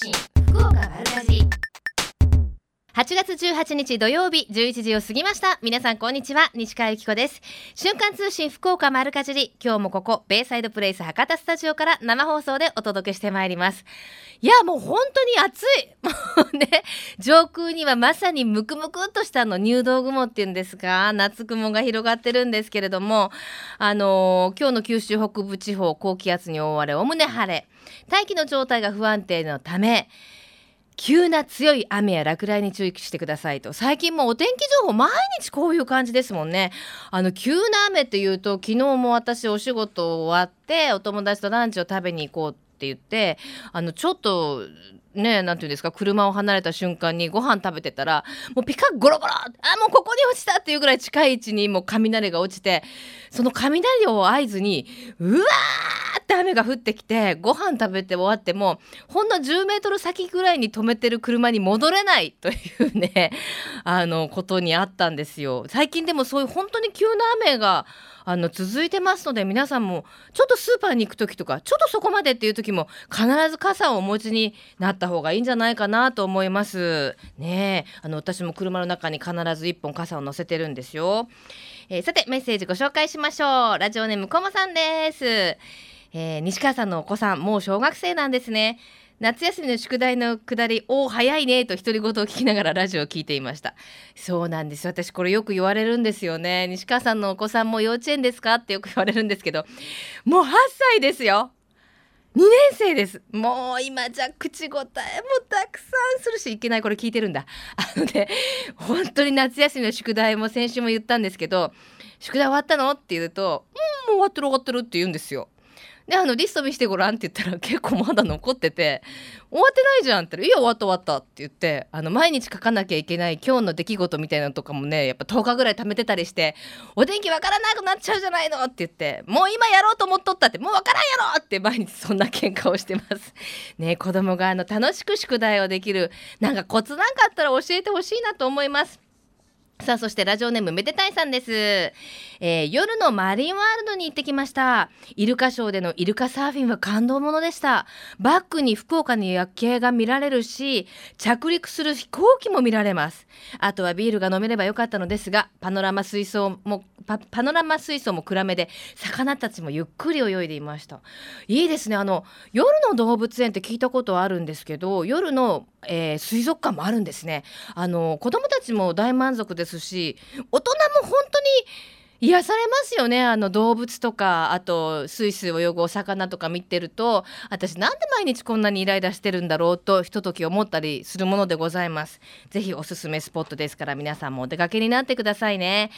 信福岡。8月18日土曜日11時を過ぎました。皆さんこんにちは。西川由紀子です。瞬間通信福岡丸かじり今日もここベイサイドプレイス博多スタジオから生放送でお届けしてまいります。いやもう本当に暑い。もうね上空にはまさにムクムクっとしたの入道雲っていうんですか夏雲が広がってるんですけれどもあのー今日の九州北部地方高気圧に覆われおおむね晴れ。大気の状態が不安定のため急な強い雨や落雷に注意してくださいと。最近もうお天気情報毎日こういう感じですもんね。あの急な雨っていうと昨日も私お仕事終わってお友達とランチを食べに行こうって言ってあのちょっとねなんていうんですか車を離れた瞬間にご飯食べてたらもうピカッゴロゴロあもうここに落ちたっていうぐらい近い位置にもう雷が落ちてその雷を合図にうわーって雨が降ってきてご飯食べて終わってもほんの10メートル先ぐらいに止めてる車に戻れないというねあのことにあったんですよ。最近でもそういう本当に急な雨があの続いてますので皆さんもちょっとスーパーに行く時とかちょっとそこまでっていう時も必ず傘をお持ちになった方がいいんじゃないかなと思います。ねえ。あの私も車の中に必ず1本傘を乗せてるんですよ、えーさてメッセージご紹介しましょう。ラジオネームこもさんです、えー西川さんのお子さんもう小学生なんですね。夏休みの宿題のくだり「おお早いね」と独り言を聞きながらラジオを聞いていました。そうなんです。私これよく言われるんですよね。西川さんのお子さんも幼稚園ですか？ってよく言われるんですけどもう8歳ですよ。2年生です。もう今じゃ口答えもたくさんするしいけないこれ聞いてるんだ。あのね本当に夏休みの宿題も先週も言ったんですけど宿題終わったの？って言うと「うんもう終わってる終わってる」って言うんですよ。であのリスト見してごらんって言ったら結構まだ残ってて「終わってないじゃん」って言ったら「いや終わった終わった」って言ってあの毎日書かなきゃいけない今日の出来事みたいなのとかもねやっぱ10日ぐらい貯めてたりして「お天気わからなくなっちゃうじゃないの」って言って「もう今やろうと思っとった」って「もうわからんやろ!」って毎日そんな喧嘩をしてます。ね子供があの楽しく宿題をできるなんかコツなんかあったら教えてほしいなと思います。さあそしてラジオネームめでたいさんです、えー夜のマリンワールドに行ってきました。イルカショーでのイルカサーフィンは感動ものでした。バックに福岡の夜景が見られるし着陸する飛行機も見られます。あとはビールが飲めればよかったのですがパノラマ水槽もパパノラマ水槽も暗めで魚たちもゆっくり泳いでいました。いいですね。あの夜の動物園って聞いたことはあるんですけど夜の、えー水族館もあるんですね。あの子供たちも大満足ですし大人も本当に癒されますよね。あの動物とかあとスイス泳ぐお魚とか見てると私なんで毎日こんなにイライラしてるんだろうとひととき思ったりするものでございます。ぜひおすすめスポットですから皆さんもお出かけになってくださいね、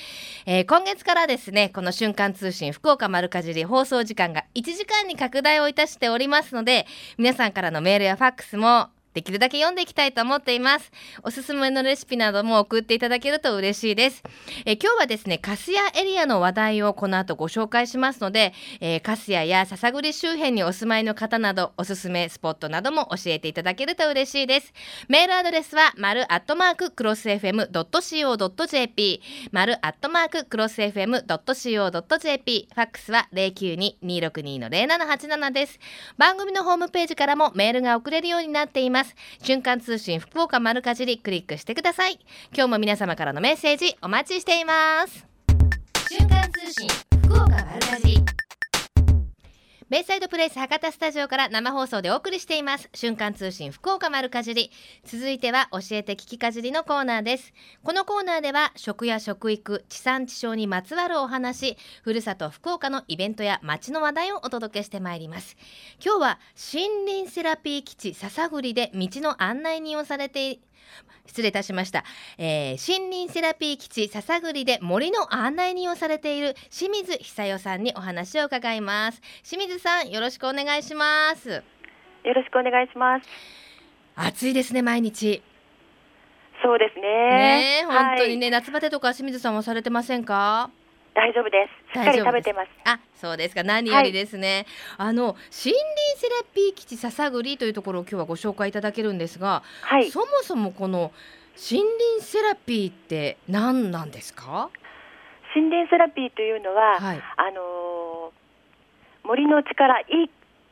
えー今月からですねこの瞬間通信福岡丸かじり放送時間が1時間に拡大をいたしておりますので皆さんからのメールやファックスもできるだけ読んでいきたいと思っています。おすすめのレシピなども送っていただけると嬉しいです。え今日はですね粕谷エリアの話題をこの後ご紹介しますので、えー、粕谷や篠栗周辺にお住まいの方などおすすめスポットなども教えていただけると嬉しいです。メールアドレスは丸アットマーククロス FM.co.jp 丸アットマーククロス FM.co.jp ファックスは092-262-0787です。番組のホームページからもメールが送れるようになっています。ます。瞬間通信福岡丸かじりクリックしてください。今日も皆様からのメッセージお待ちしています。瞬間通信福岡丸かじり。ベイサイドプレイス博多スタジオから生放送でお送りしています。瞬間通信福岡丸かじり。続いては教えて聞きかじりのコーナーです。このコーナーでは食や食育地産地消にまつわるお話ふるさと福岡のイベントや街の話題をお届けしてまいります。今日は森林セラピー基地笹栗で道の案内人をされて失礼いたしました、えー森林セラピー基地笹栗で森の案内人をされている清水久代さんにお話を伺います。清水さんよろしくお願いします。よろしくお願いします。暑いですね毎日。そうですね。ねえ本当にはい。ね、夏バテとか清水さんはされてませんか？大丈夫です。しっかり食べてます。あそうですか。何よりですね、あの森林セラピー基地笹栗というところを今日はご紹介いただけるんですが、はい。そもそもこの森林セラピーって何なんですか？森林セラピーというのは、はい。あのー森の力、いい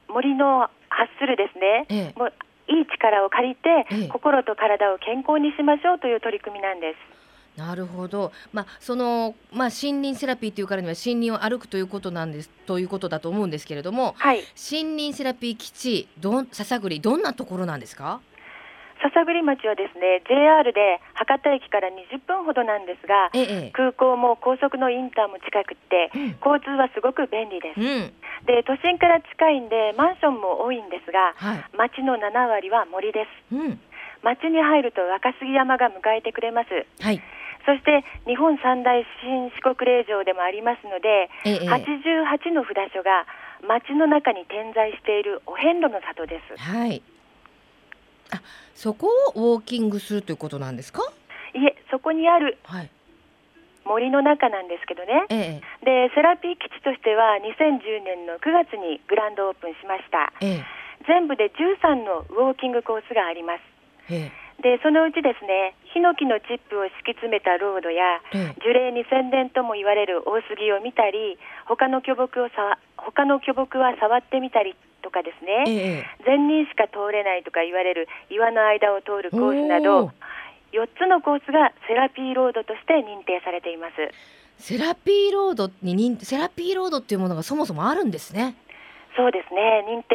森の発するですね、ええ。もういいい力を借りて、ええ。心と体を健康にしましょうという取り組みなんです。なるほど。まあそのまあ森林セラピーというからには森林を歩くということなんですということだと思うんですけれども、はい。森林セラピー基地どん笹栗どんなところなんですか？篠栗町はですね、JR で博多駅から20分ほどなんですが、ええ。空港も高速のインターも近くって、うん交通はすごく便利です。うん。で、都心から近いんで、マンションも多いんですが、はい。町の7割は森です。うん。町に入ると若杉山が迎えてくれます。はい。そして日本三大新四国霊場でもありますので、ええ。88の札所が町の中に点在しているお遍路の里です。はい。あ、そこをウォーキングするということなんですか？いえ、そこにあるはい。森の中なんですけどね。ええ。で、セラピー基地としては2010年の9月にグランドオープンしました。ええ。全部で13のウォーキングコースがあります。えで、そのうちですね、ヒノキのチップを敷き詰めたロードや、え。ええ。樹齢2000年とも言われる大杉を見たり、他の巨木をさわ他の巨木は触ってみたりとかですね、ええ。前人しか通れないとか言われる岩の間を通るコースなどおー、4つのコースがセラピーロードとして認定されています。セラピーロードに認セラピーロードっていうものがそもそもあるんですね。そうですね、認定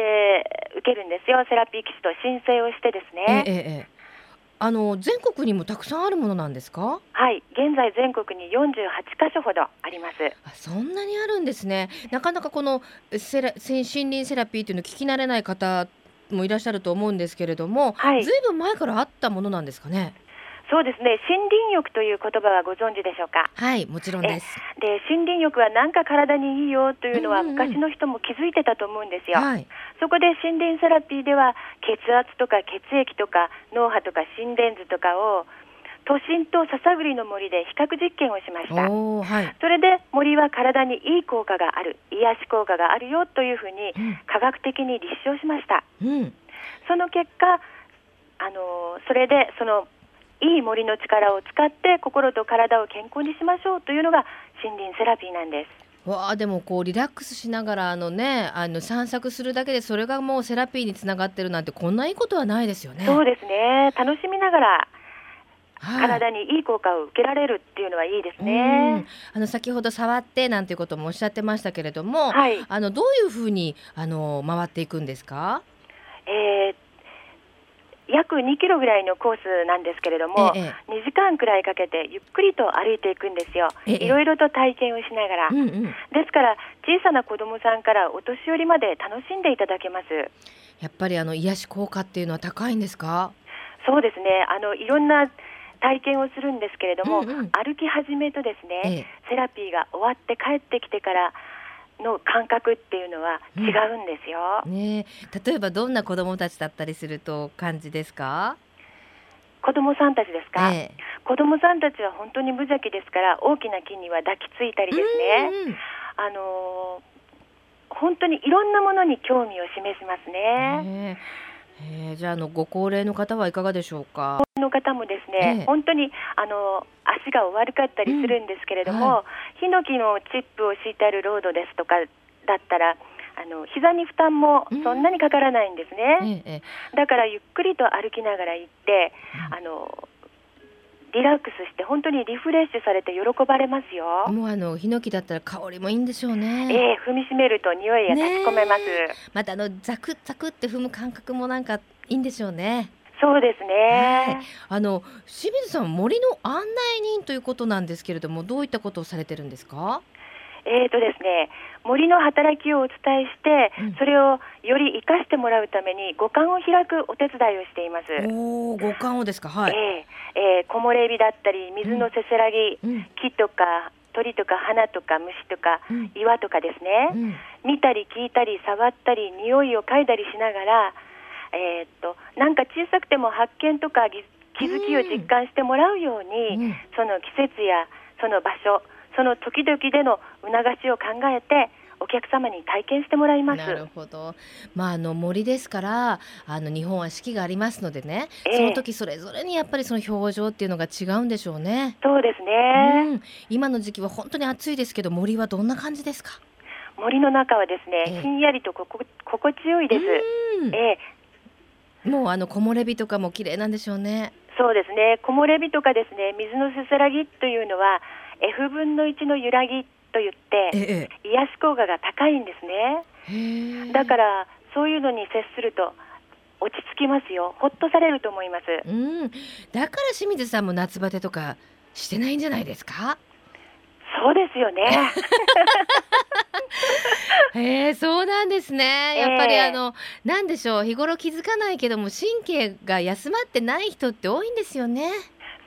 受けるんですよ、セラピー基地と申請をしてですええね、ええええ。あの全国にもたくさんあるものなんですか？はい、現在全国に48カ所ほどあります。あそんなにあるんですね。なかなかこのセラせ森林セラピーというのを聞き慣れない方もいらっしゃると思うんですけれども、はいずいぶん前からあったものなんですかね？そうですね、森林浴という言葉はご存知でしょうか？はい、もちろんです。で、森林浴はなんか体にいいよというのはうんうん昔の人も気づいてたと思うんですよ。はい。そこで森林セラピーでは血圧とか血液とか脳波とか心電図とかを都心と笹栗の森で比較実験をしました。はい。それで森は体にいい効果がある、癒し効果があるよというふうにうん科学的に立証しました。うん。その結果、あのそれでそのいい森の力を使って心と体を健康にしましょうというのが森林セラピーなんです。わあでもこうリラックスしながらあのねあの散策するだけでそれがもうセラピーにつながってるなんてこんないいことはないですよね。そうですね。楽しみながらはい体にいい効果を受けられるっていうのはいいですうんね。あの先ほど触ってなんていうこともおっしゃってましたけれども、はい。あのどういうふうにあの回っていくんですか？えー約2キロぐらいのコースなんですけれども、ええ2時間くらいかけてゆっくりと歩いていくんですよ。ええいろいろと体験をしながら。うんうん。ですから小さな子供さんからお年寄りまで楽しんでいただけます。やっぱりあの癒し効果っていうのは高いんですか？そうですね。あのいろんな体験をするんですけれども、うんうん歩き始めとですね、ええセラピーが終わって帰ってきてからの感覚っていうのは違うんですよ。ねえ。例えばどんな子供たちだったりすると感じですか？子供さんたちですか、ええ。子供さんたちは本当に無邪気ですから大きな木には抱きついたりですね、あのー本当にいろんなものに興味を示しますね。ねえええじゃああのご高齢の方はいかがでしょうか？この方もですね、ええ。本当にあの足が悪かったりするんですけれども、うんはヒノキのチップを敷いてあるロードですとかだったらあの膝に負担もそんなにかからないんですね、えええ。だからゆっくりと歩きながら行って、うん。あのリラックスして本当にリフレッシュされて喜ばれますよえ、もうあのヒノキだったら香りもいいんでしょうね。ええ踏みしめると匂いが立ち込めます、またあのザクザクって踏む感覚もなんかいいんでしょうね。そうですはねい、あの清水さん森の案内人ということなんですけれどもどういったことをされてるんですか？えーとですね、森の働きをお伝えして、うん。それをより生かしてもらうために五感を開くお手伝いをしています。おお五感をですか？はい。えーえー木漏れ日だったり水のせせらぎ、うん。木とか鳥とか花とか虫とかうん。岩とかですね、うん。見たり聞いたり触ったり匂いを嗅いだりしながら、えーっとなんか小さくても発見とかぎ気づきを実感してもらうように、うん。その季節やその場所その時々での促しを考えてお客様に体験してもらいます。なるほど。まああの森ですからあの日本は四季がありますのでね、ええその時それぞれにやっぱりその表情っていうのが違うんでしょうね。そうですね、うん、今の時期は本当に暑いですけど森はどんな感じですか？森の中はですね、ええひんやりとここ心地よいです。うんええもうあの木漏れ日とかも綺麗なんでしょうね。そうですね木漏れ日とかですね水のせせらぎというのは F 分の1の揺らぎと言ってええ癒し効果が高いんですね。だからそういうのに接すると落ち着きますよほっとされると思いますうん。だから清水さんも夏バテとかしてないんじゃないですか？そうですよね へえ、そうなんですね。やっぱりええあの、なんでしょう、日頃気づかないけども、神経が休まってない人って多いんですよね。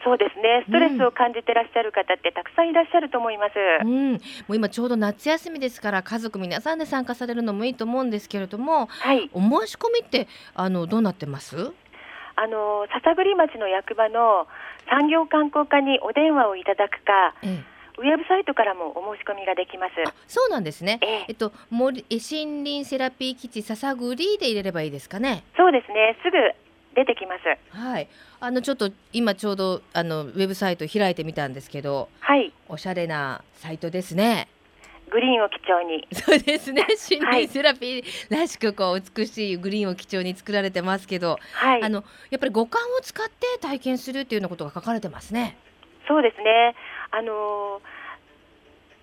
そうですねストレスを感じてらっしゃる方ってたくさんいらっしゃると思います、うん、もう今ちょうど夏休みですから、家族皆さんで参加されるのもいいと思うんですけれども。はいお申し込みって、あの、どうなってます？あの篠栗町の役場の産業観光課にお電話をいただくかええ、ウェブサイトからもお申し込みができますあ、そうなんですね。えええっと、森、え森林セラピー基地笹栗で入れればいいですかね？そうですねすぐ出てきます。はい、あのちょっと今ちょうどあのウェブサイト開いてみたんですけど、はい。おしゃれなサイトですね。グリーンを基調に。そうですね。森はい。林セラピーらしくこう美しいグリーンを基調に作られてますけど、はい。あのやっぱり五感を使って体験するっていうようなことが書かれてますね。そうですね。あの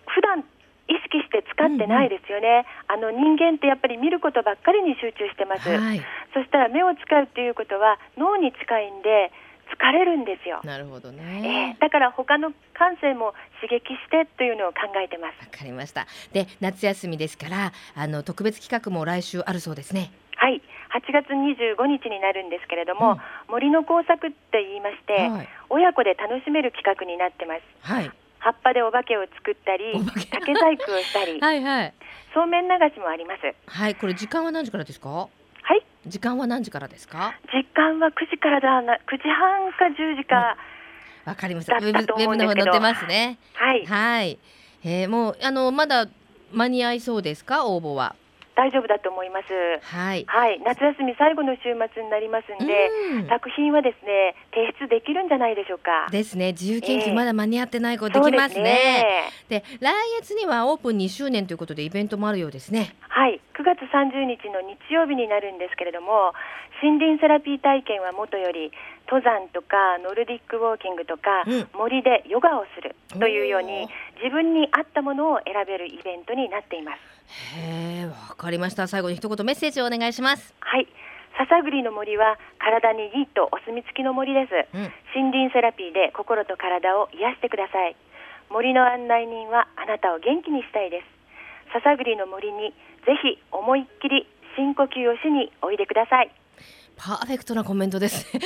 普段意識して使ってないですよね、あの人間ってやっぱり見ることばっかりに集中してます、はい。そしたら目を使うっていうことは脳に近いんで疲れるんですよ、なるほどえねー。だから他の感性も刺激してというのを考えてます。わかりました。で夏休みですからあの特別企画も来週あるそうですね。はい。8月25日になるんですけれども、うん。森の工作って言いまして、はい。親子で楽しめる企画になってます。はい葉っぱでお化けを作ったりお化け竹細工をしたり はいはいそうめん流しもありますはいこれ時間は何時からですか？はい時間は何時からですか？時間は9時からだな9時半か10時か、わかりました。ウェブの方載ってますね。はいはい。えー、もうあのまだ間に合いそうですか？応募は。大丈夫だと思います。はい。はい。夏休み最後の週末になりますんでうん。作品はですね提出できるんじゃないでしょうか。ですね。自由研究ええ。まだ間に合ってない子できますすね。ねで来月にはオープン2周年ということでイベントもあるようですね。はい、9月30日の日曜日になるんですけれども森林セラピー体験はもとより登山とかノルディックウォーキングとか、うん。森でヨガをするというようおにー。自分に合ったものを選べるイベントになっていますへえ、わかりました。最後に一言メッセージをお願いします。はい笹栗の森は体にいいとお墨付きの森ですうん。森林セラピーで心と体を癒してください森の案内人はあなたを元気にしたいです笹栗の森にぜひ思いっきり深呼吸をしにおいでくださいパーフェクトなコメントですね。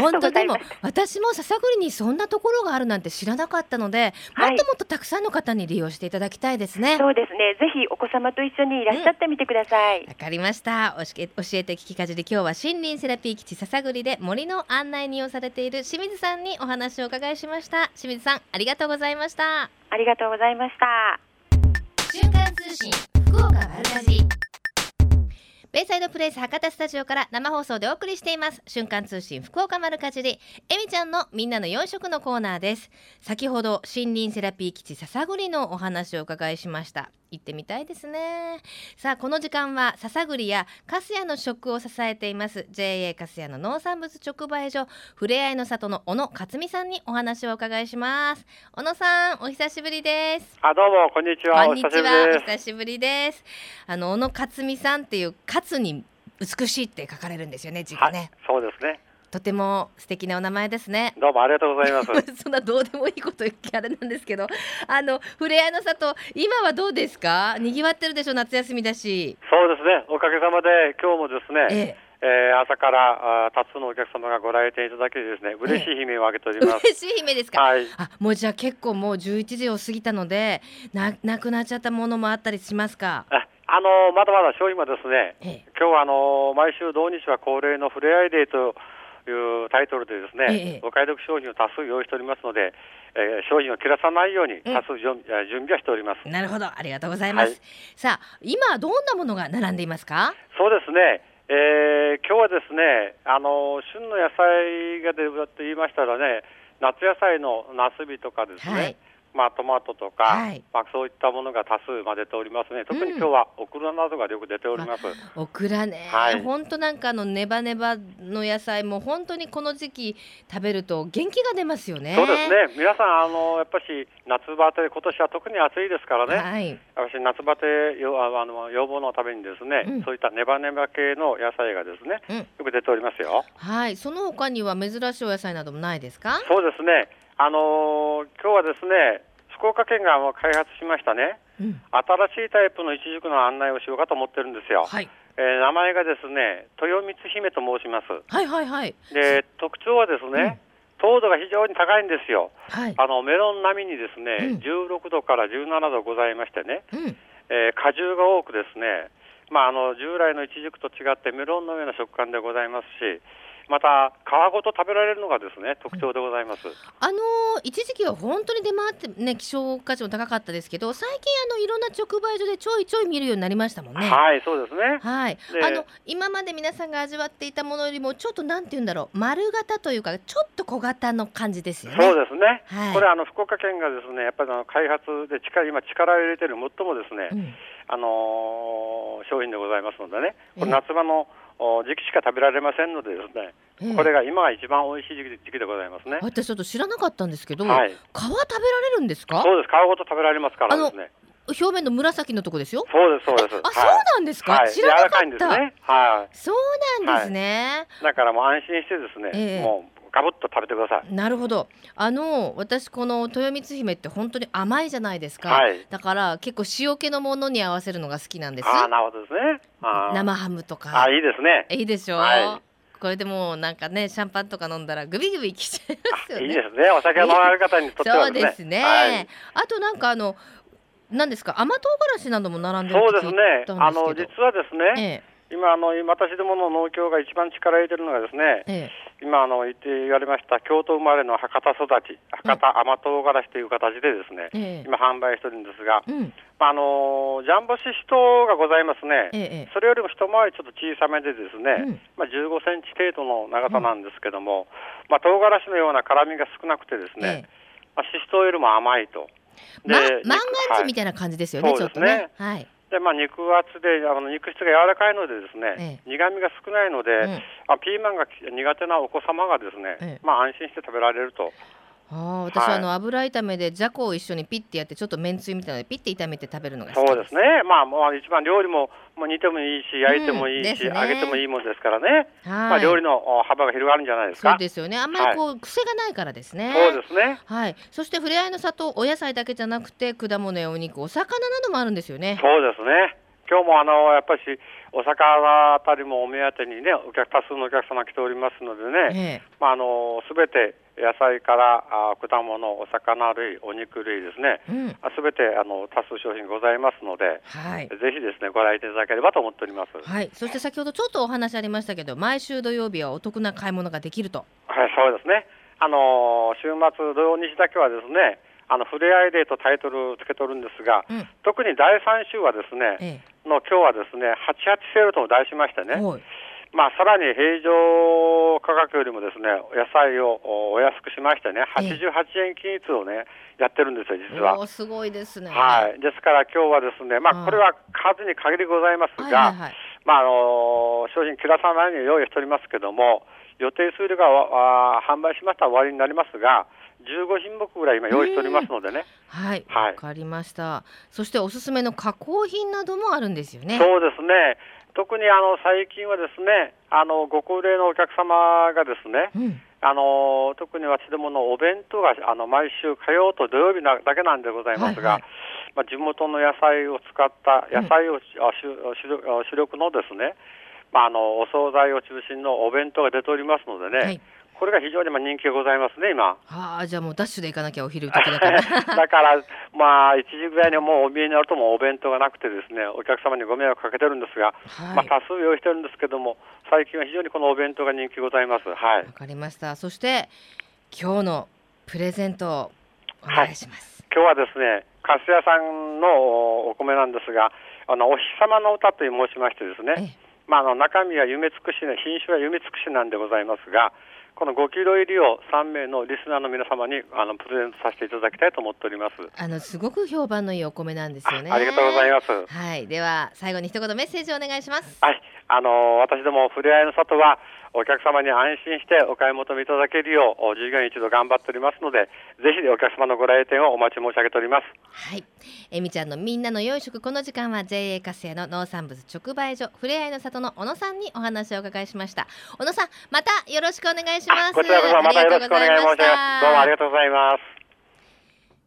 本当でも私も笹栗にそんなところがあるなんて知らなかったので、はいもっともっとたくさんの方に利用していただきたいですね。そうですね。ぜひお子様と一緒にいらっしゃってみてください。わかりました教え教えて聞きかじり今日は森林セラピー基地笹栗で森の案内人をされている清水さんにお話をお伺いしました清水さんありがとうございましたありがとうございました。瞬間通信福岡丸かじりベイサイドプレイス博多スタジオから生放送でお送りしています。瞬間通信福岡丸かじり。えみちゃんのみんなの4色のコーナーです。先ほど森林セラピー基地笹栗のお話をお伺いしました。行ってみたいですねさあこの時間は笹栗や粕谷の食を支えています JA 粕谷の農産物直売所ふれあいの里の小野克美さんにお話をお伺いします小野さんお久しぶりですあ、どうも、こんにちは。こんにちは。お。久しぶりです。あの小野克美さんっていう勝に美しいって書かれるんですよね。字がはいね。、そうですね。とても素敵なお名前ですね。どうもありがとうございます。そんなどうでもいいこと言ってあれなんですけど、あのふれあいの里今はどうですか？賑わってるでしょ夏休みだし。そうですね。おかげさまで、今日もですね、えええ。ー朝からあ多数のお客様がご来店いただきですね、嬉しい悲鳴を上げております。嬉しい姫ですか？はい。あ、もうじゃあ結構もう11時を過ぎたので、ななくなっちゃったものもあったりしますか？ああのまだまだ商品はですね、ええ。今日はあの毎週土日は恒例のふれあいデーというタイトルでですね、ええ。お買い得商品を多数用意しておりますので、えー商品を切らさないようにうん。多数準,、えー準備はしております。なるほど、ありがとうございます。はい。さあ、今どんなものが並んでいますか？そうですね、えー今日はですね、あの旬の野菜が出ると言いましたらね、夏野菜のナスビとかですね、はいまあ、トマトとか、はいまあ、そういったものが多数まあ出ておりますね。特に今日はオクラなどがよく出ております。オクラね、はいほんとなんかあのネバネバの野菜も本当にこの時期食べると元気が出ますよね。そうですね。皆さんあのやっぱし夏バテ今年は特に暑いですからね。はい。私夏バテよああの予防のためにですね、うんそういったネバネバ系の野菜がですね、うんよく出ておりますよ。はい。その他には珍しいお野菜などもないですか？そうですね。あのー今日はですね、福岡県が開発しましたね、うん。新しいタイプのイチジクの案内をしようかと思ってるんですよ。はい。えー名前がですね、豊光姫と申します。はいはいはい。で、特徴はですね、糖度が非常に高いんですよ。はい。あのメロン並みにですね、うん16度から17度ございましてね、うん。えー果汁が多くですね、まあ、あの従来のイチジクと違ってメロンのような食感でございますし、また皮ごと食べられるのがですね特徴でございます。あのー一時期は本当に出回ってね希少価値も高かったですけど最近あのいろんな直売所でちょいちょい見るようになりましたもんね。はい、そうですね。はい、であの今まで皆さんが味わっていたものよりもちょっとなんて言うんだろう丸型というかちょっと小型の感じですよね。そうですね。はいこれあの福岡県がですねやっぱりあの開発で力今力を入れている最もですね、うんあのー商品でございますのでね、こええれ夏場のお時期しか食べられませんのでですね、ええこれが今が一番美味しい時期でございますね。私ちょっと知らなかったんですけど、はい皮食べられるんですか？そうです。皮ごと食べられますからですね。表面の紫のとこですよ？そうですそうです。あ、そうなんですか、はい、知らなかった。いんですね。はそうなんですね。い。だからもう安心してですね、ええもうガブッと食べてください。なるほど。あの私この豊光姫って本当に甘いじゃないですか。はいだから結構塩気のものに合わせるのが好きなんです。ああ、なるほどですね。生ハムとあか。いいですね。いいでしょう。はいこれでもうなんかねシャンパンとか飲んだらグビグビきちゃいますよね。いいですね。お酒を飲まれる方にとってはそうですね。はい。あとなんかあの何ですか？甘唐辛子なども並んでるそうですね。あの実はですね、え今あの私どもの農協が一番力を入れてるのがですね、ええ。今あの言って言われました京都生まれの博多育ち、博多甘唐辛子という形でですね、ええ。今販売してるんですが、えうん。まああのジャンボシシトがございますね。それよりも一回りちょっと小さめでですね、うん。まあ、15センチ程度の長さなんですけども、まあ、唐辛子のような辛みが少なくてですえね、まあ、シシトウよりも甘いと。まで万願寺みたいな感じですよね、そうちょっとねね。はい。で、まあ、肉厚であの肉質が柔らかいのでですね、え苦みが少ないので、うん。あピーマンが苦手なお子様がですね、ええ。まあ、安心して食べられると。ああ、私、はいあの油炒めでじゃこを一緒にピッてやってちょっとめんつゆみたいなのでピッて炒めて食べるのが好きそうですね、まあ、まあ、一番料理も、まあ、煮てもいいし、焼いてもいいし、うんね揚げてもいいものですからね、はい。まあ、料理のお幅が広がるんじゃないですそうか。ですよね。あんまりこう、癖がないからですね。そうですね。はい。そしてふれあいの里お野菜だけじゃなくて果物やお肉、お魚などもあるんですよね。そうですね。今日もあのやっぱりお魚あたりもお目当てにね、お客多数のお客様来ておりますのでね、ええまああのすべて野菜からあ果物、お魚類、お肉類ですね、うん。すべてあの多数商品ございますので、はい。ぜひですねご来店いただければと思っております。はい。そして先ほどちょっとお話ありましたけど、毎週土曜日はお得な買い物ができると。はい、そうですね。あの週末土曜日だけはですね、あのふれあいデーとタイトルをつけとるんですが、うん。特に第3週はですね、えの今日はですね、88セールと題しましてえ。ね、はい。まあ、さらに平常価格よりもですね、野菜をおお安くしましてね、ええ88円均一をね、やってるんですよ、実は。すごいですね。はい。ですから今日はですね、まはいあ、これは数に限りございますが、はいはいはい。まあ、あの商品切らさないように用意しておりますけども、予定数量が販売しましたら終わりになりますが、15品目ぐらい今用意しておりますのでね。はい。はいわかりました。そしておすすめの加工品などもあるんですよね。そうですね。特にあの最近はですね、あのご高齢のお客様がですね、うん。あの特に私どものお弁当があの毎週火曜と土曜日なだけなんでございますが、はいはいまあ、地元の野菜を使った野菜を、あ主主力主力のですね、まあ、あのお惣菜を中心のお弁当が出ておりますのでね、はい。これが非常にまあ人気がございますね、今。ああ、じゃあもうダッシュで行かなきゃお昼時だから。だから、まあ、1時ぐらいにはもうお見えになるともうお弁当がなくてですね、お客様にご迷惑かけてるんですが、はい。まあ、多数用意してるんですけども、最近は非常にこのお弁当が人気ございます。はい。わかりました。そして今日のプレゼントをお願いします。今日はですね、粕屋さんのお米なんですが、あのお日様の歌と申しましてですね、まあ、あの中身は夢尽くしね、品種は夢尽くしなんでございますが、この5キロ入りを3名のリスナーの皆様にあのプレゼントさせていただきたいと思っております。あのすごく評判のいいお米なんですよね。あありがとうございます。はい、では最後に一言メッセージをお願いします。はい、あの私どもふれあいの里はお客様に安心してお買い求めいただけるようお従業員一度頑張っておりますので、ぜひお客様のご来店をお待ち申し上げております。はい、えみちゃんのみんなの良い食この時間は JA カスヤの農産物直売所ふれあいの里の小野さんにお話をお伺いしました小野さんまたよろしくお願いしますこちらこそまたよろしくお願い申し上げます。どうもありがとうございます。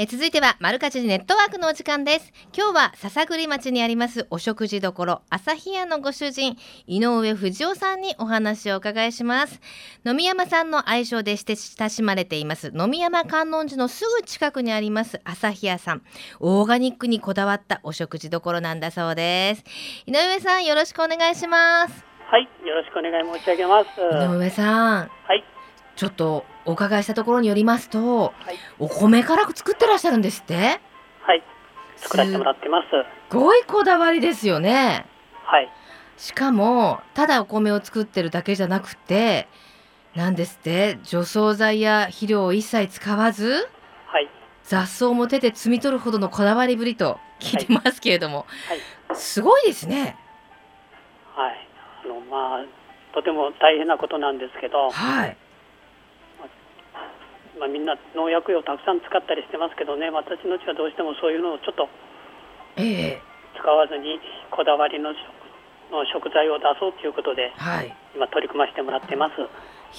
え続いてはマルカチネットワークのお時間です。今日は篠栗町にありますお食事処朝日屋のご主人井上藤夫さんにお話をお伺いします。飲み山さんの愛称でして親しまれています飲み山観音寺のすぐ近くにあります朝日屋さん。オーガニックにこだわったお食事処なんだそうです。井上さんよろしくお願いします。はい、よろしくお願い申し上げます。井上さん。はい、ちょっとお伺いしたところによりますとはい、お米から作ってらっしゃるんですって？はい、作らせてもらってます。すごいこだわりですよね。はい、しかもただお米を作ってるだけじゃなくてなんですって？除草剤や肥料を一切使わずはい、雑草も手で摘み取るほどのこだわりぶりと聞いてますけれども、はい、すごいですね。はい、あの、まあ、とても大変なことなんですけど、はいまあ、みんな農薬をたくさん使ったりしてますけどね、私のうちはどうしてもそういうのをちょっとええ。使わずに、こだわりの食の食材を出そうということで、はい。今取り組ませてもらってます。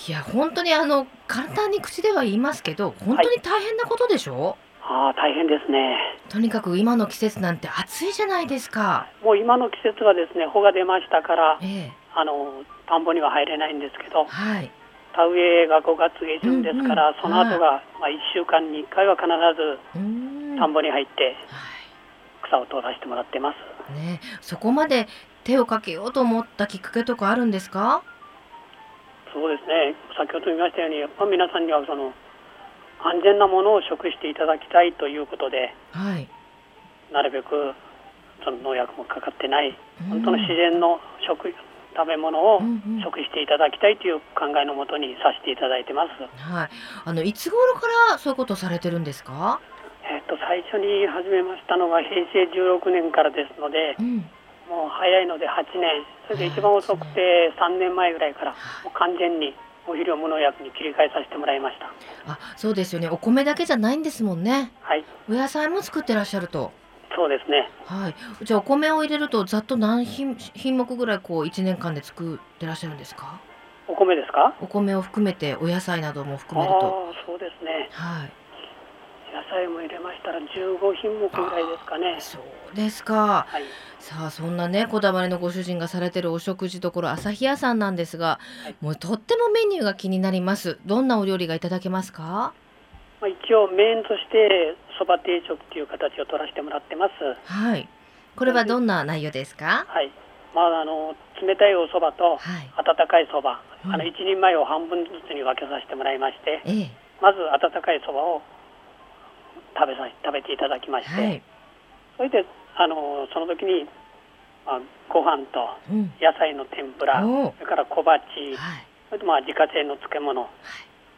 いや本当にあの簡単に口では言いますけど本当に大変なことでしょ、ああ、大変ですね。とにかく今の季節なんて暑いじゃないですか。もう今の季節はですね、穂が出ましたから、ええ。あの、田んぼには入れないんですけど、はい田植えが5月下旬ですから、うんうん。その後が、まあ、1週間に1回は必ず田んぼに入っては草を取らせてもらってます。いね。そこまで手をかけようと思ったきっかけとかあるんですか？そうですね、先ほど言いましたように、やっぱ皆さんにはその安全なものを食していただきたいということで、はい。なるべくその農薬もかかってない、うん本当の自然の食食べ物を食していただきたいという考えのもとにさせていただいてます。はい。あのいつ頃からそういうことをされてるんですか？えっと最初に始めましたのが平成16年からですので、うん。もう早いので8年、それで一番遅くて3年前ぐらいから、もう完全にお肥料無農薬に切り替えさせてもらいました。あそうですよね。お米だけじゃないんですもんね。はい、お野菜も作ってらっしゃるとそうですね。はい。じゃあお米を入れるとざっと何品品目ぐらいこう1年間で作ってらっしゃるんですか？お米ですか？お米を含めてお野菜などもあ含めると。あ、そうですね。はい。野菜も入れましたら15品目ぐらいですかね。そうですか。はい、さあそんなねこだわりのご主人がされてるお食事どころ朝日屋さんなんですが、はい。もうとってもメニューが気になります。どんなお料理がいただけますか？まあ、一応メインとしてそば定食っていう形を取らせてもらってます。はい。これはどんな内容ですか？はい。まああの冷たいおそばとはい。温かいそば、うん。あの一人前を半分ずつに分けさせてもらいまして、ええ。まず温かいそばを食べさ食べていただきまして、はい。それであのその時に、まあ、ご飯とうん。野菜の天ぷら、おそれから小鉢、はい。それとまあ自家製の漬物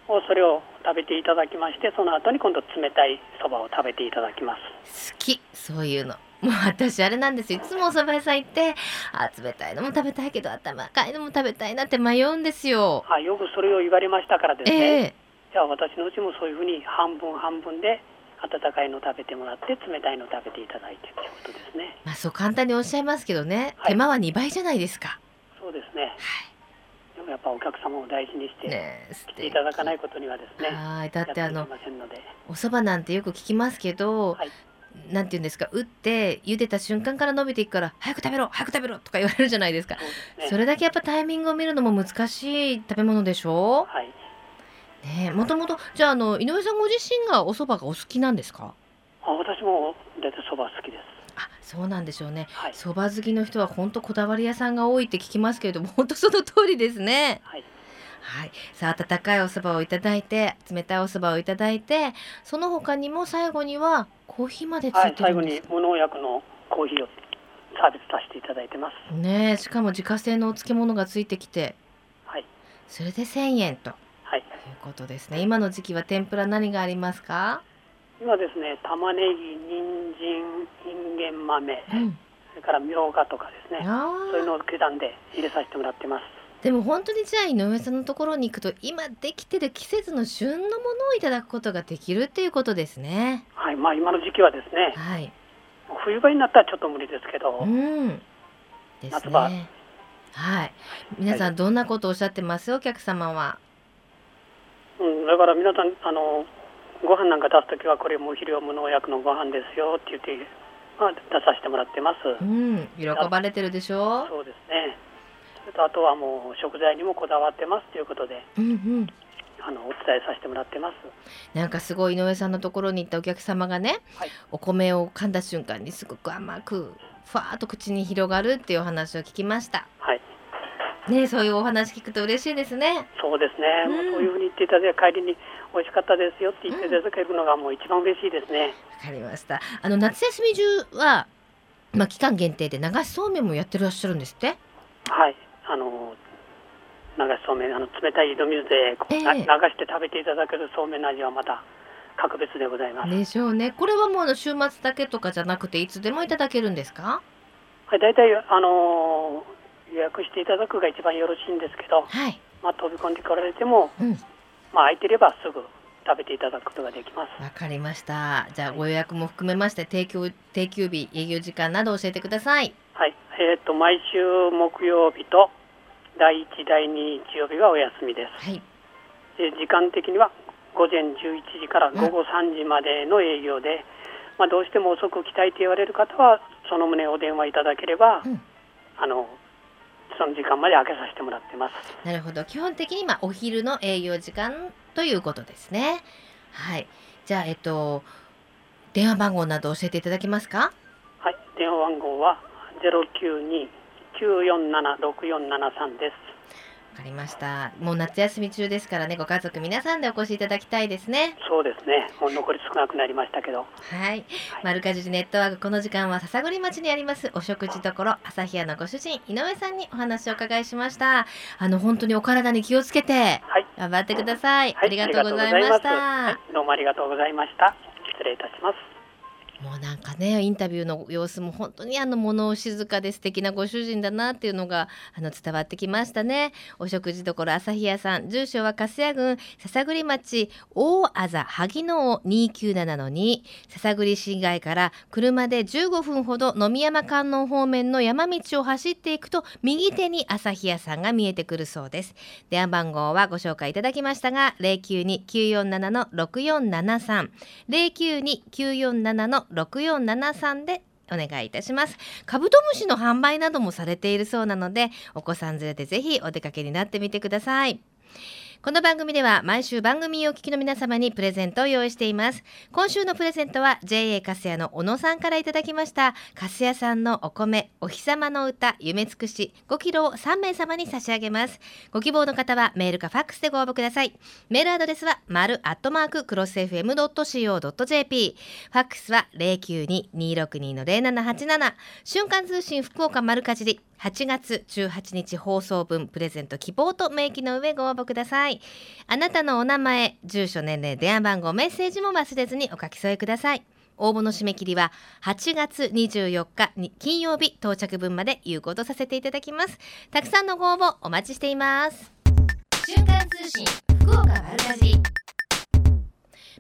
をそれを食べていただきまして、その後に今度冷たいそばを食べていただきます。好き。そういうの。もう私あれなんですよ。いつもお蕎麦屋さん行ってあ冷たいのも食べたいけど頭赤いのも食べたいなって迷うんですよ。はい、よくそれを言われましたからですね、ええ。じゃあ私のうちもそういうふうに半分半分で温かいの食べてもらって冷たいの食べていただいてということですね。まあそう簡単におっしゃいますけどね、はい。手間は2倍じゃないですか。そうですね。はやっぱお客様を大事にしてね来ていただかないことにはですねはい。だってあのお蕎麦なんてよく聞きますけど、はい。なんて言うんですか打って茹でた瞬間から伸びていくから早く食べろ早く食べろとか言われるじゃないですか。ね。それだけやっぱタイミングを見るのも難しい食べ物でしょ？はい。ねえもともとじゃああの井上さんご自身がお蕎麦がお好きなんですか？あ私も大体そば好きです。あそうなんでしょうね。はい。蕎麦好きの人は本当こだわり屋さんが多いって聞きますけれども 本当その通りですね。はい。はい。さあ温かいお蕎麦をいただいて冷たいお蕎麦をいただいてその他にも最後にはコーヒーまでつはいいて最後にるんです無農薬のコーヒーをサービスさせていただいてます。ねえしかも自家製のお漬物がついてきて。はい。それで1000円と。はい。いうことですね。今の時期は天ぷら何がありますか？今ですね玉ねぎ人参インゲン豆うん。それからみょうがとかですね。あそういうーのを刻んで入れさせてもらってます。でも本当にじゃあ井上さんのところに行くと今できてる季節の旬のものをいただくことができるっていうことですね。はいまあ今の時期はですねはい。冬場になったらちょっと無理ですけどうん。です夏場。ねはい。皆さんどんなことをおっしゃってます？お客様は。うん、だから皆さんあのご飯なんか出すときはこれ無肥料無農薬のご飯ですよって言って、まあ、出させてもらってます、うん喜ばれてるでしょ？そうですね。それとあとはもう食材にもこだわってますということでうんうん。あのお伝えさせてもらってます。なんかすごい井上さんのところに行ったお客様がね、はい。お米を噛んだ瞬間にすごく甘くふわーっと口に広がるっていうお話を聞きました。はい。ねそういうお話聞くと嬉しいですね。そうですね、うん。もうそういうふうに言っていただいて帰りに美味しかったですよって言っていただけるのがもう一番嬉しいですね、わかりました。あの夏休み中はまあ期間限定で流しそうめんもやってらっしゃるんですって？はい。あの流しそうめんあの冷たい井戸水でこう、流して食べていただけるそうめんの味はまた格別でございます、でしょうね。これはもう週末だけとかじゃなくていつでもいただけるんですか？はい、大体、あのー予約していただくが一番よろしいんですけど、はい。まあ、飛び込んでこられても、うんまあ、空いてればすぐ食べていただくことができます。わかりました。じゃあご予約も含めまして提供定休日営業時間など教えてください。はい、えっ、と、毎週木曜日と第1、第2日曜日がお休みです。はい。で時間的には午前11時から午後3時までの営業で、まあ、どうしても遅く来たいと言われる方は、その旨お電話いただければ、うん。あの、その時間まで開けさせてもらってます。なるほど。基本的にまあお昼の営業時間ということですね。はい。じゃあえっと電話番号など教えていただけますか？はい、電話番号は092-947-6473です。わかりましたもう夏休み中ですからねご家族皆さんでお越しいただきたいですねそうですね。もう残り少なくなりましたけど。はい、マルカジネットワークこの時間は笹栗町にありますお食事処朝日屋のご主人井上さんにお話をお伺いしましたあの本当にお体に気をつけてはい。頑張ってください、はい、ありがとうございましたはいどうもありがとうございました。失礼いたします。もうなんかねインタビューの様子も本当にあの物静かで素敵なご主人だなっていうのがあの伝わってきましたね。お食事処朝日屋さん住所は粕谷郡篠栗町大あざ萩野尾297-2篠栗市街から車で15分ほど飲山観音方面の山道を走っていくと右手に朝日屋さんが見えてくるそうです。電話番号はご紹介いただきましたが092-947-6473 092-947-6473 6473でお願いいたします。カブトムシの販売などもされているそうなのでお子さん連れでぜひお出かけになってみてください。この番組では毎週番組をお聞きの皆様にプレゼントを用意しています。今週のプレゼントは JA カスヤの小野さんからいただきました。カスヤさんのお米お日様の歌夢尽くし5キロを3名様に差し上げます。ご希望の方はメールかファックスでご応募ください。メールアドレスは丸アットマーククロス FM.co.jp ファックスは092-262-0787瞬間通信福岡丸かじり。8月18日放送分プレゼント希望と明記の上ご応募ください。あなたのお名前住所年齢電話番号メッセージも忘れずにお書き添えください応募の締め切りは8月24日に金曜日到着分まで有効とさせていただきます。たくさんのご応募お待ちしています。瞬間通信福岡丸かじり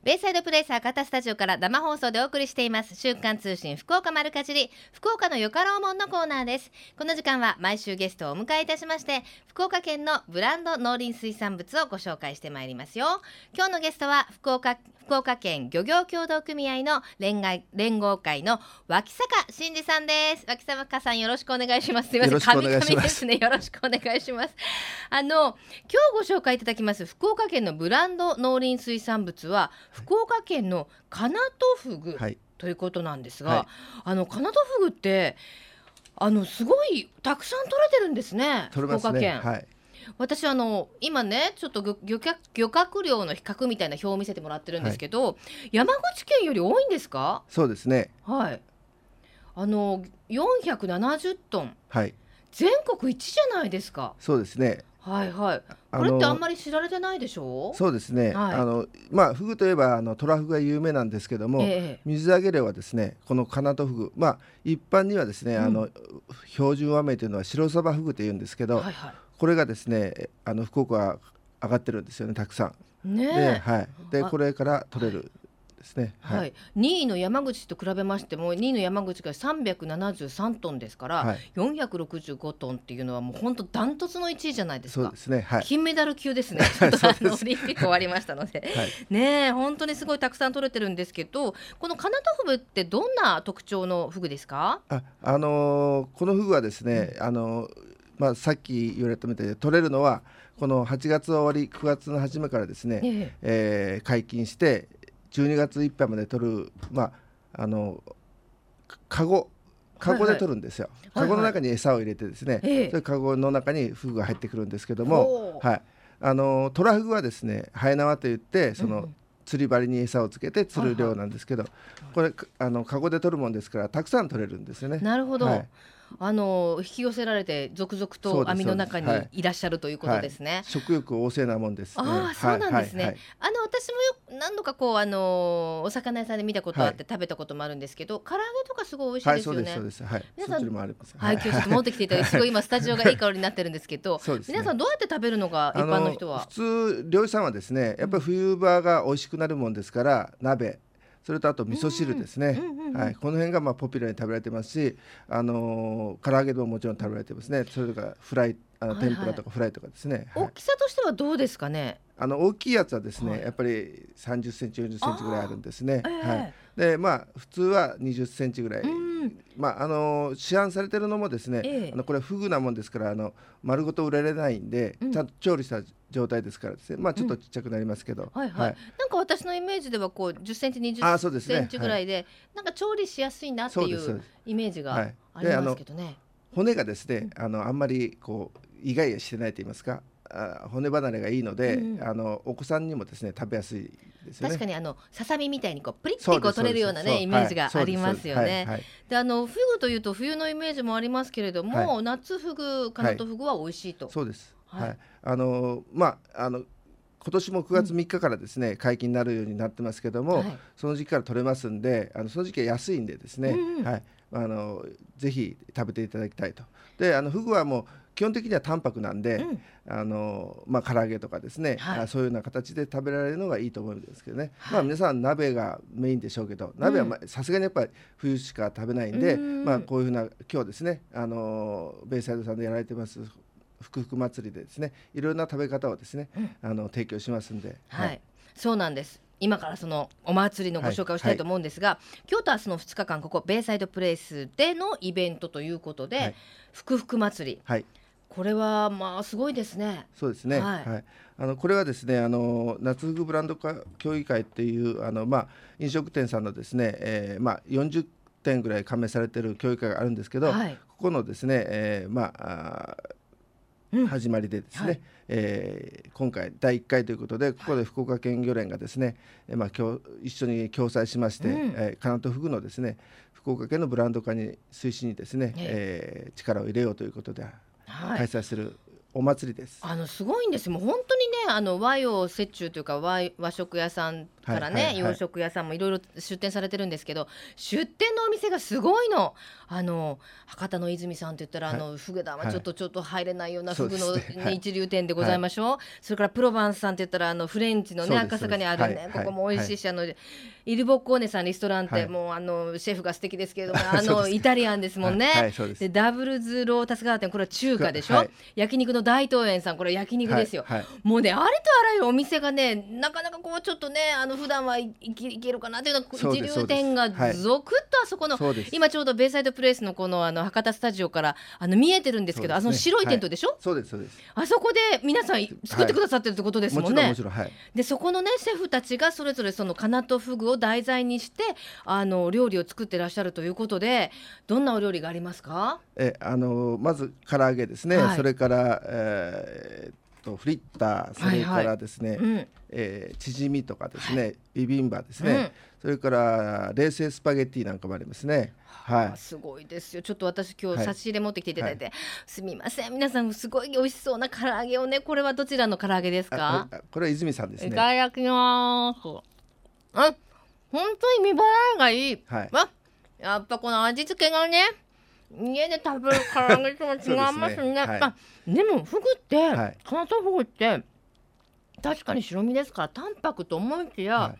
ベイサイドプレイス博多スタジオから生放送でお送りしています週刊通信福岡丸かじり福岡のよかろうもんのコーナーです。この時間は毎週ゲストをお迎えいたしまして福岡県のブランド農林水産物をご紹介してまいりますよ。今日のゲストは福岡福岡県漁業協同組合の連合連合会の脇坂真二さんです。脇坂さんよろしくお願いします。すいません。よろしくお願いします。ですね。よろしくお願いします。あの今日ご紹介いただきます福岡県のブランド農林水産物は福岡県のカナトフグはい。ということなんですが、はいあのカナトフグってあのすごいたくさん取れてるんですねすね。福岡県、はい。私あの今ねちょっと漁漁獲漁獲量の比較みたいな表を見せてもらってるんですけど、山口県より多いんですか？そうですね。はいあの470トンはい。全国一じゃないですかそうですね。はいはい。あこれってあんのまり知られてないでしょ？そうですね。はい。あのまあフグといえばあのトラフグが有名なんですけども、ええ。水揚げ量はですねこのカナトフグまあ一般にはですね、うん。あの標準和名というのは白サバフグというんですけど、はいはこれがですねあの福岡は上がってるんですよねたくさん。いねでえはい。であ。これから取れるですね。はい、2位の山口と比べましても2位の山口が373トンですから、はい。465トンっていうのはもう本当ダントツの1位じゃないですか。そうですね。はい。金メダル級ですね。ちょっとあのオリンピック終わりましたので。はい。ねえ本当にすごいたくさん取れてるんですけどこのカナトフグってどんな特徴のフグですか？ああのーこのフグはですね、あのーまあ、さっき言われたみたいに取れるのはこの8月終わり9月の初めからですね、え。えー解禁して12月いっぱいまで取る、まあ、あのかカゴカゴで取るんですよ、はいカゴの中に餌を入れてですね、ええ。それカゴの中にフグが入ってくるんですけどほも、う。はい、あのトラフグはですねハエ縄といってその、釣り針に餌をつけて釣る量なんですけど、これあのカゴで取るもんですからたくさん取れるんですよね。なるほど、はいあの引き寄せられて続々と網の中にいいらっしゃるということですね。食欲旺盛なもんです、ね。ああそうなんですね、はいはいあの私もよく何度かこうあのお魚屋さんで見たことあって食べたこともあるんですけど、唐揚げとかすごい美味しいはい、ですよね。そうですそうです。はい。皆さん。はい、今日ちょっと持ってきていただいて、すごい 今スタジオがいい香りになってるんですけど、ね皆さんどうやって食べるのが一般の人は？普。通漁師さんはですねやっぱり冬場が美味しくなるもんですから鍋それとあと味噌汁ですね、はい、この辺がまあポピュラーに食べられてますし、あのー唐揚げでももちろん食べられてますね。それとかフライあの天ぷらとかフライとかですね、はい。大きさとしてはどうですかね？あの大きいやつはですね、はい。やっぱり30センチ40センチぐらいあるんですね。ええはい。でまあ普通は20センチぐらい。うん。まああの市販されてるのもですね、ええ。あのこれフグなもんですからあの丸ごと売られないんで、うん。ちゃんと調理した状態ですからですね。まあちょっとちっちゃくなりますけど。はいはい、なんか私のイメージではこう10センチ20あそうですねセンチぐらいでなんか調理しやすいなっていうイメージがはい。ありますけどね。骨がですねあのあんまりこうイガイガしてないと言いますか。あ骨離れがいいので、うんうんあのお子さんにもですね食べやすいですよね。確かにあのささみみたいにこうプリッてこう取れるようなねイメージがはいありますよね。そうですはいあのフグというと冬のイメージもありますけれども、は夏フグカナトフグは美味しいと。そうです。はいはい。あのまああの今年も9月3日からですね、解禁になるようになってますけども、はいその時期から取れますんで、あのその時期は安いんでですね、うんうんはい。あのぜひ食べていただきたいと。で、あのフグはもう基本的には淡白なんで、うん。あのまあ唐揚げとかですね、はい。あそういうような形で食べられるのがいいと思うんですけどね。はい。まあ皆さん鍋がメインでしょうけど、鍋はまあさすがにやっぱり冬しか食べないんで、うん。まあこういうふうな今日ですね、あのベイサイドさんでやられてますふくふく祭りでですね、いろんな食べ方をですね、あの提供しますんで、はい、そうなんです。今からそのお祭りのご紹介をしたいと思うんですが、今日と明日の2日間ここベイサイドプレイスでのイベントということで、はい。ふくふく祭り。はい。これはまあすごいですね。そうですね。はい。はい。あのこれはですね、あの夏フグブランド化協議会っていうあのまあ飲食店さんのですね、えー、まあ40店ぐらい加盟されてる協議会があるんですけど、はい。ここのですね、えー、まああうん。ー始まりでですね、はい。えー今回第1回ということでここで福岡県漁連がですね、えーまあ今日一緒に共催しまして、うん。えー、カナトフグのですね福岡県のブランド化に推進にですね、ええ。ー力を入れようということではい開催するお祭りです。あのすごいんですよもう本当にねあの和洋折衷というか和和食屋さんからね、はいはいはい。洋食屋さんもいろいろ出店されてるんですけど出店のお店がすごいの。あの博多の泉さんって言ったら、あのフグだはちょっとちょっと入れないようなフグの、ねね。はい一流店でございましょう、それからプロバンスさんって言ったらあのフレンチのね赤坂にあるね、ここも美味しいし、あのイルボッコーネさんリストランテ、はい。もうあのシェフが素敵ですけれども あのイタリアンですもんね、でダブルズロータスガーデンこれは中華でしょ、はい。焼肉の大東園さんこれ焼肉ですよ、はい。はい。もうねありとあらゆるお店がねなかなかこうちょっとねあの普段はいいけいけるかな？っていうような一流店が続々とあそこの、そうです今ちょうどベイサイドプレイスのこのあの博多スタジオからあの見えてるんですけどねあの白いテントでしょ、そうです。そうです。あそこで皆さん作ってくださってるってことですもんね。もちろんもちろんはい。でそこのねシェフたちがそれぞれそのカナとフグを題材にしてあの料理を作ってらっしゃるということでどんなお料理がありますか？えあのまず唐揚げですね、はい。それから、えーっとフリッターそれからですね、うん。えーチヂミとかですね、ビビンバですね、うん。それから冷製スパゲッティなんかもありますね。はい。あすごいですよ。ちょっと私今はい。日差し入れ持ってきていただいて、すみません。皆さんすごい美味しそうな唐揚げをねこれはどちらの唐揚げですあかこれは泉さんですいねただきます。あ本当に見栄えがいい、はい。わやっぱこの味付けがね家で食べる唐揚げとは違い。ますね。ねはい。あでもフグって、はい。カナトフグって確かに白身ですから淡白と思いきや、は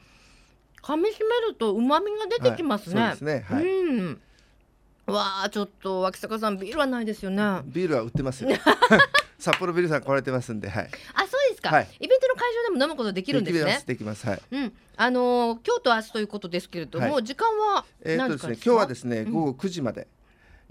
噛み締めると旨味が出てきますね、はい。そうね。ん。わあちょっと脇坂さんビールはないですよね。あビールは売ってますよ。札幌ビールさん来られてますんではい。そうですか、はい。イベントの会場でも飲むことできるんですね。できますできます。はい。うん、あのー今日と明日ということですけれども、は時間はえーっとですね今日はですねうん。午後9時まで、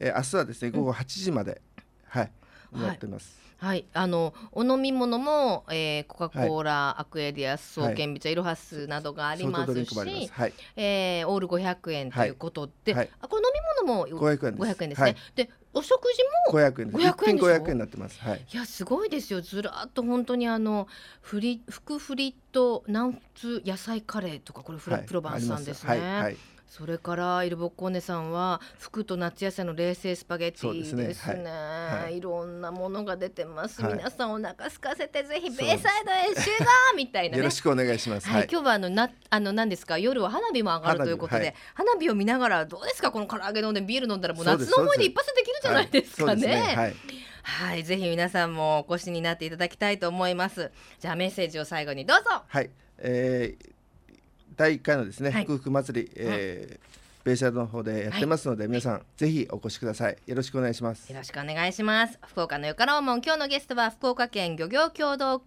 えー明日はですね午後8時まで、はい。はいやってます、はい、あのお飲み物も、えー、コカ・コーラ、アクエリアス、ソーケンビチャ、イロハスなどがありますしはい。えー、オール500円ということで、はい。あこれ飲み物も500円です。500円ですね。はい。でお食事も500円です。500円一品でしょ？500円になってます。はい。いやすごいですよ。ずらっと本当にあのフリ福フリット南仏野菜カレーとかこれフラ、はい。プロバンスさんですね。はいそれからイルボッコーネさんは服と夏野菜の冷製スパゲッティですね。ですね。はい。はい。いろんなものが出てます。はい。皆さんお腹空かせてぜひベイサイドへ集合みたいなね。よろ。しくお願いします。はい、はい。今日はあのなあの何ですか？夜は花火も上がるということで、花火はい。花火を見ながらどうですか？この唐揚げ飲んでビール飲んだらもう夏の思い出一発できるじゃないですかね。はい、ぜひ皆さんもお越しになっていただきたいと思います。じゃあメッセージを最後にどうぞ。はい、えー、第1回のですね、はい福福祭り、えーベイサイドの方でやってますので、皆さんぜひお越しくださいよろしくお願いしますよろしくお願いします。福岡のよからおもん今日のゲストは福岡県漁業協同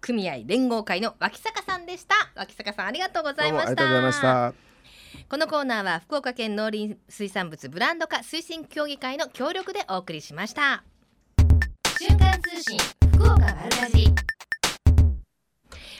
組合連合会の脇坂さんでした。脇坂さんありがとうございうました。りがとうございましたこのコーナーは福岡県農林水産物ブランド化推進協議会の協力でお送りしました。瞬間通信福岡丸かじり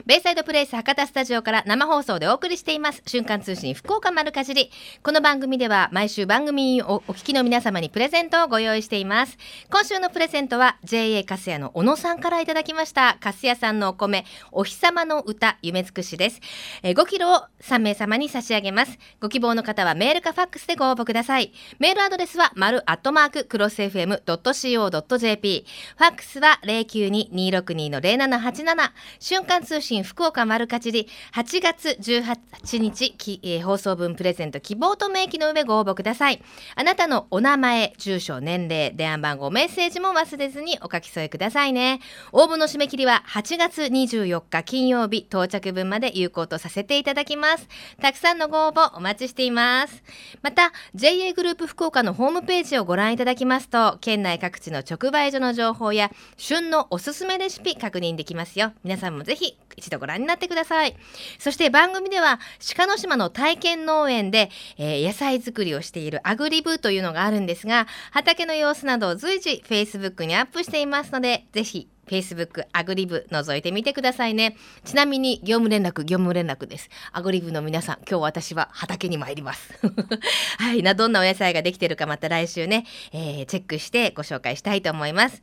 ベイサイドプレイス博多スタジオから生放送でお送りしています。瞬間通信福岡丸かじり。この番組では毎週番組をお聞きの皆様にプレゼントをご用意しています。今週のプレゼントは JA カスヤの小野さんからいただきました。カスヤさんのお米お日様の歌夢尽くしです。え5キロを3名様に差し上げます。ご希望の方はメールかファックスでご応募ください。メールアドレスは丸アットマーククロス FM.co.jp ファックスは092-262-0787瞬間通信福岡丸かじり8月18日き、えー放送分プレゼント希望と明記の上ご応募ください。あなたのお名前住所年齢電話番号メッセージも忘れずにお書き添えくださいね。応募の締め切りは8月24日金曜日到着分まで有効とさせていただきます。たくさんのご応募お待ちしています。また JA グループ福岡のホームページをご覧いただきますと県内各地の直売所の情報や旬のおすすめレシピ確認できますよ。皆さんもぜひ一度ご覧になってください。そして番組では鹿の島の体験農園で、えー野菜作りをしているアグリブというのがあるんですが畑の様子などを随時 Facebook にアップしていますのでぜひ Facebook アグリブ覗いてみてくださいね。ちなみに業務連絡業務連絡です。アグリブの皆さん今日私は畑に参ります。はい。などんなお野菜ができてるかまた来週ね、えーチェックしてご紹介したいと思います。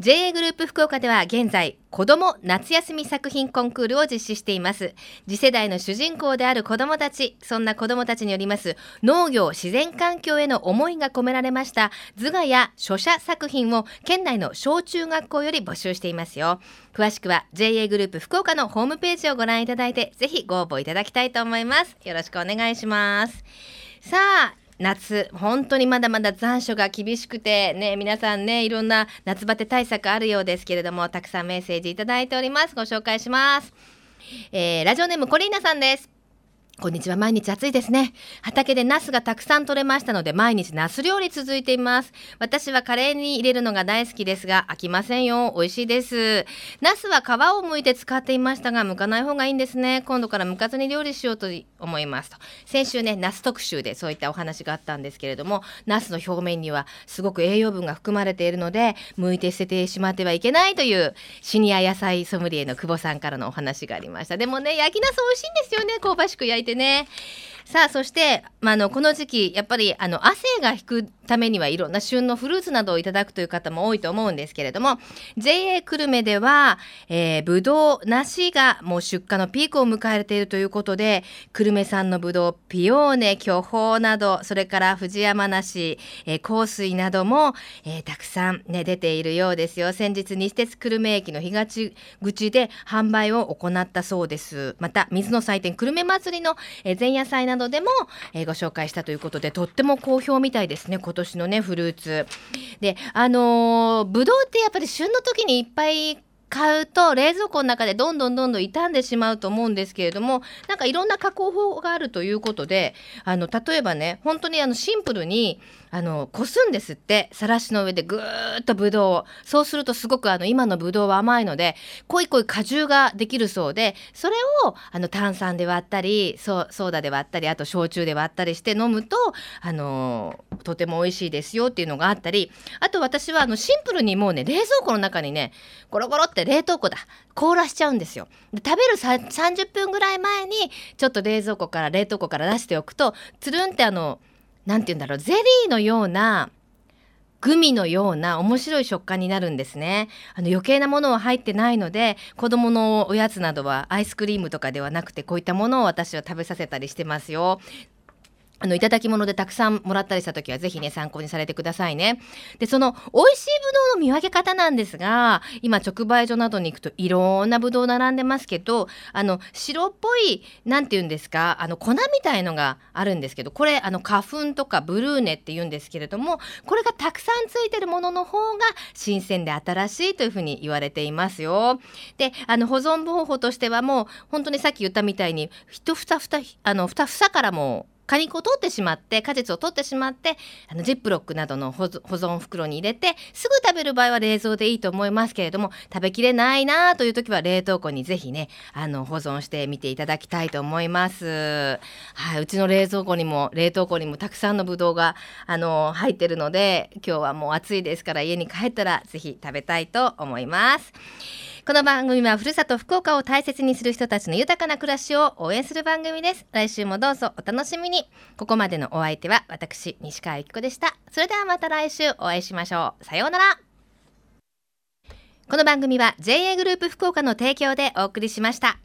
JA グループ福岡では現在子ども夏休み作品コンクールを実施しています。次世代の主人公である子どもたちそんな子どもたちによります農業自然環境への思いが込められました図画や書写作品を県内の小中学校より募集集していますよ。詳しくは JA グループ福岡のホームページをご覧いただいてぜひご応募いただきたいと思います。よろしくお願いします。さあ夏本当にまだまだ残暑が厳しくてね皆さんねいろんな夏バテ対策あるようですけれどもたくさんメッセージいただいております。ご紹介します、えーラジオネームコリーナさんです。こんにちは毎日暑いですね。畑でナスがたくさん取れましたので毎日ナス料理続いています。私はカレーに入れるのが大好きですが飽きませんよ。美味しいです。ナスは皮を剥いて使っていましたが剥かない方がいいんですね。今度から剥かずに料理しようと思いますと。先週ねナス特集でそういったお話があったんですけれどもナスの表面にはすごく栄養分が含まれているので剥いて捨ててしまってはいけないというシニア野菜ソムリエの久保さんからのお話がありました。でもね焼きナス美味しいんですよね。香ばしく焼いてね。さあそして、ま、あのこの時期やっぱりあの汗が引くためにはいろんな旬のフルーツなどをいただくという方も多いと思うんですけれども JA 久留米では、えー、ぶどう梨がもう出荷のピークを迎えているということで久留米産のぶどうピオーネ巨峰などそれから藤山梨、えー、香水なども、えーたくさん、ね、出ているようですよ。先日西鉄久留米駅の東口で販売を行ったそうです。また水の祭典久留米祭りの、えー前夜祭などでも、えーご紹介したということでとっても好評みたいですね。今年のねフルーツ。であのーぶどうってやっぱり旬の時にいっぱい買うと冷蔵庫の中でどんどんどんどん傷んでしまうと思うんですけれどもなんかいろんな加工法があるということであの例えばね本当にあのシンプルにあのこすんですってさらしの上でぐーっとぶどうを。そうするとすごくあの今のぶどうは甘いので濃い濃い果汁ができるそうでそれをあの炭酸で割ったりソーダで割ったりあと焼酎で割ったりして飲むとあのとても美味しいですよっていうのがあったりあと私はあのシンプルにもうね冷蔵庫の中にねゴロゴロって冷凍庫だ凍らしちゃうんですよ。で食べる30分ぐらい前にちょっと冷蔵庫から冷凍庫から出しておくとつるんってあの何て言うんだろうゼリーのようなグミのような面白い食感になるんですね。あの余計なものは入ってないので子供のおやつなどはアイスクリームとかではなくてこういったものを私は食べさせたりしてますよ。あのいただき物でたくさんもらったりした時はぜひね参考にされてくださいね。でその美味しいぶどうの見分け方なんですが今直売所などに行くといろんなぶどう並んでますけどあの白っぽいなんて言うんですかあの粉みたいのがあるんですけどこれあの花粉とかブルーネって言うんですけれどもこれがたくさんついてるものの方が新鮮で新しいというふうに言われていますよ。であの保存方法としてはもう本当にさっき言ったみたいに一ふたふたあのふた房からも果肉を取ってしまって果実を取ってしまってあのジップロックなどの保存袋に入れてすぐ食べる場合は冷蔵でいいと思いますけれども食べきれないなという時は冷凍庫にぜひねあの保存してみていただきたいと思います。はい、うちの冷蔵庫にも冷凍庫にもたくさんのぶどうがあの入ってるので今日はもう暑いですから家に帰ったらぜひ食べたいと思います。この番組はふるさと福岡を大切にする人たちの豊かな暮らしを応援する番組です。来週もどうぞお楽しみに。ここまでのお相手は私西川由紀子でした。それではまた来週お会いしましょう。さようなら。この番組は JA グループ福岡の提供でお送りしました。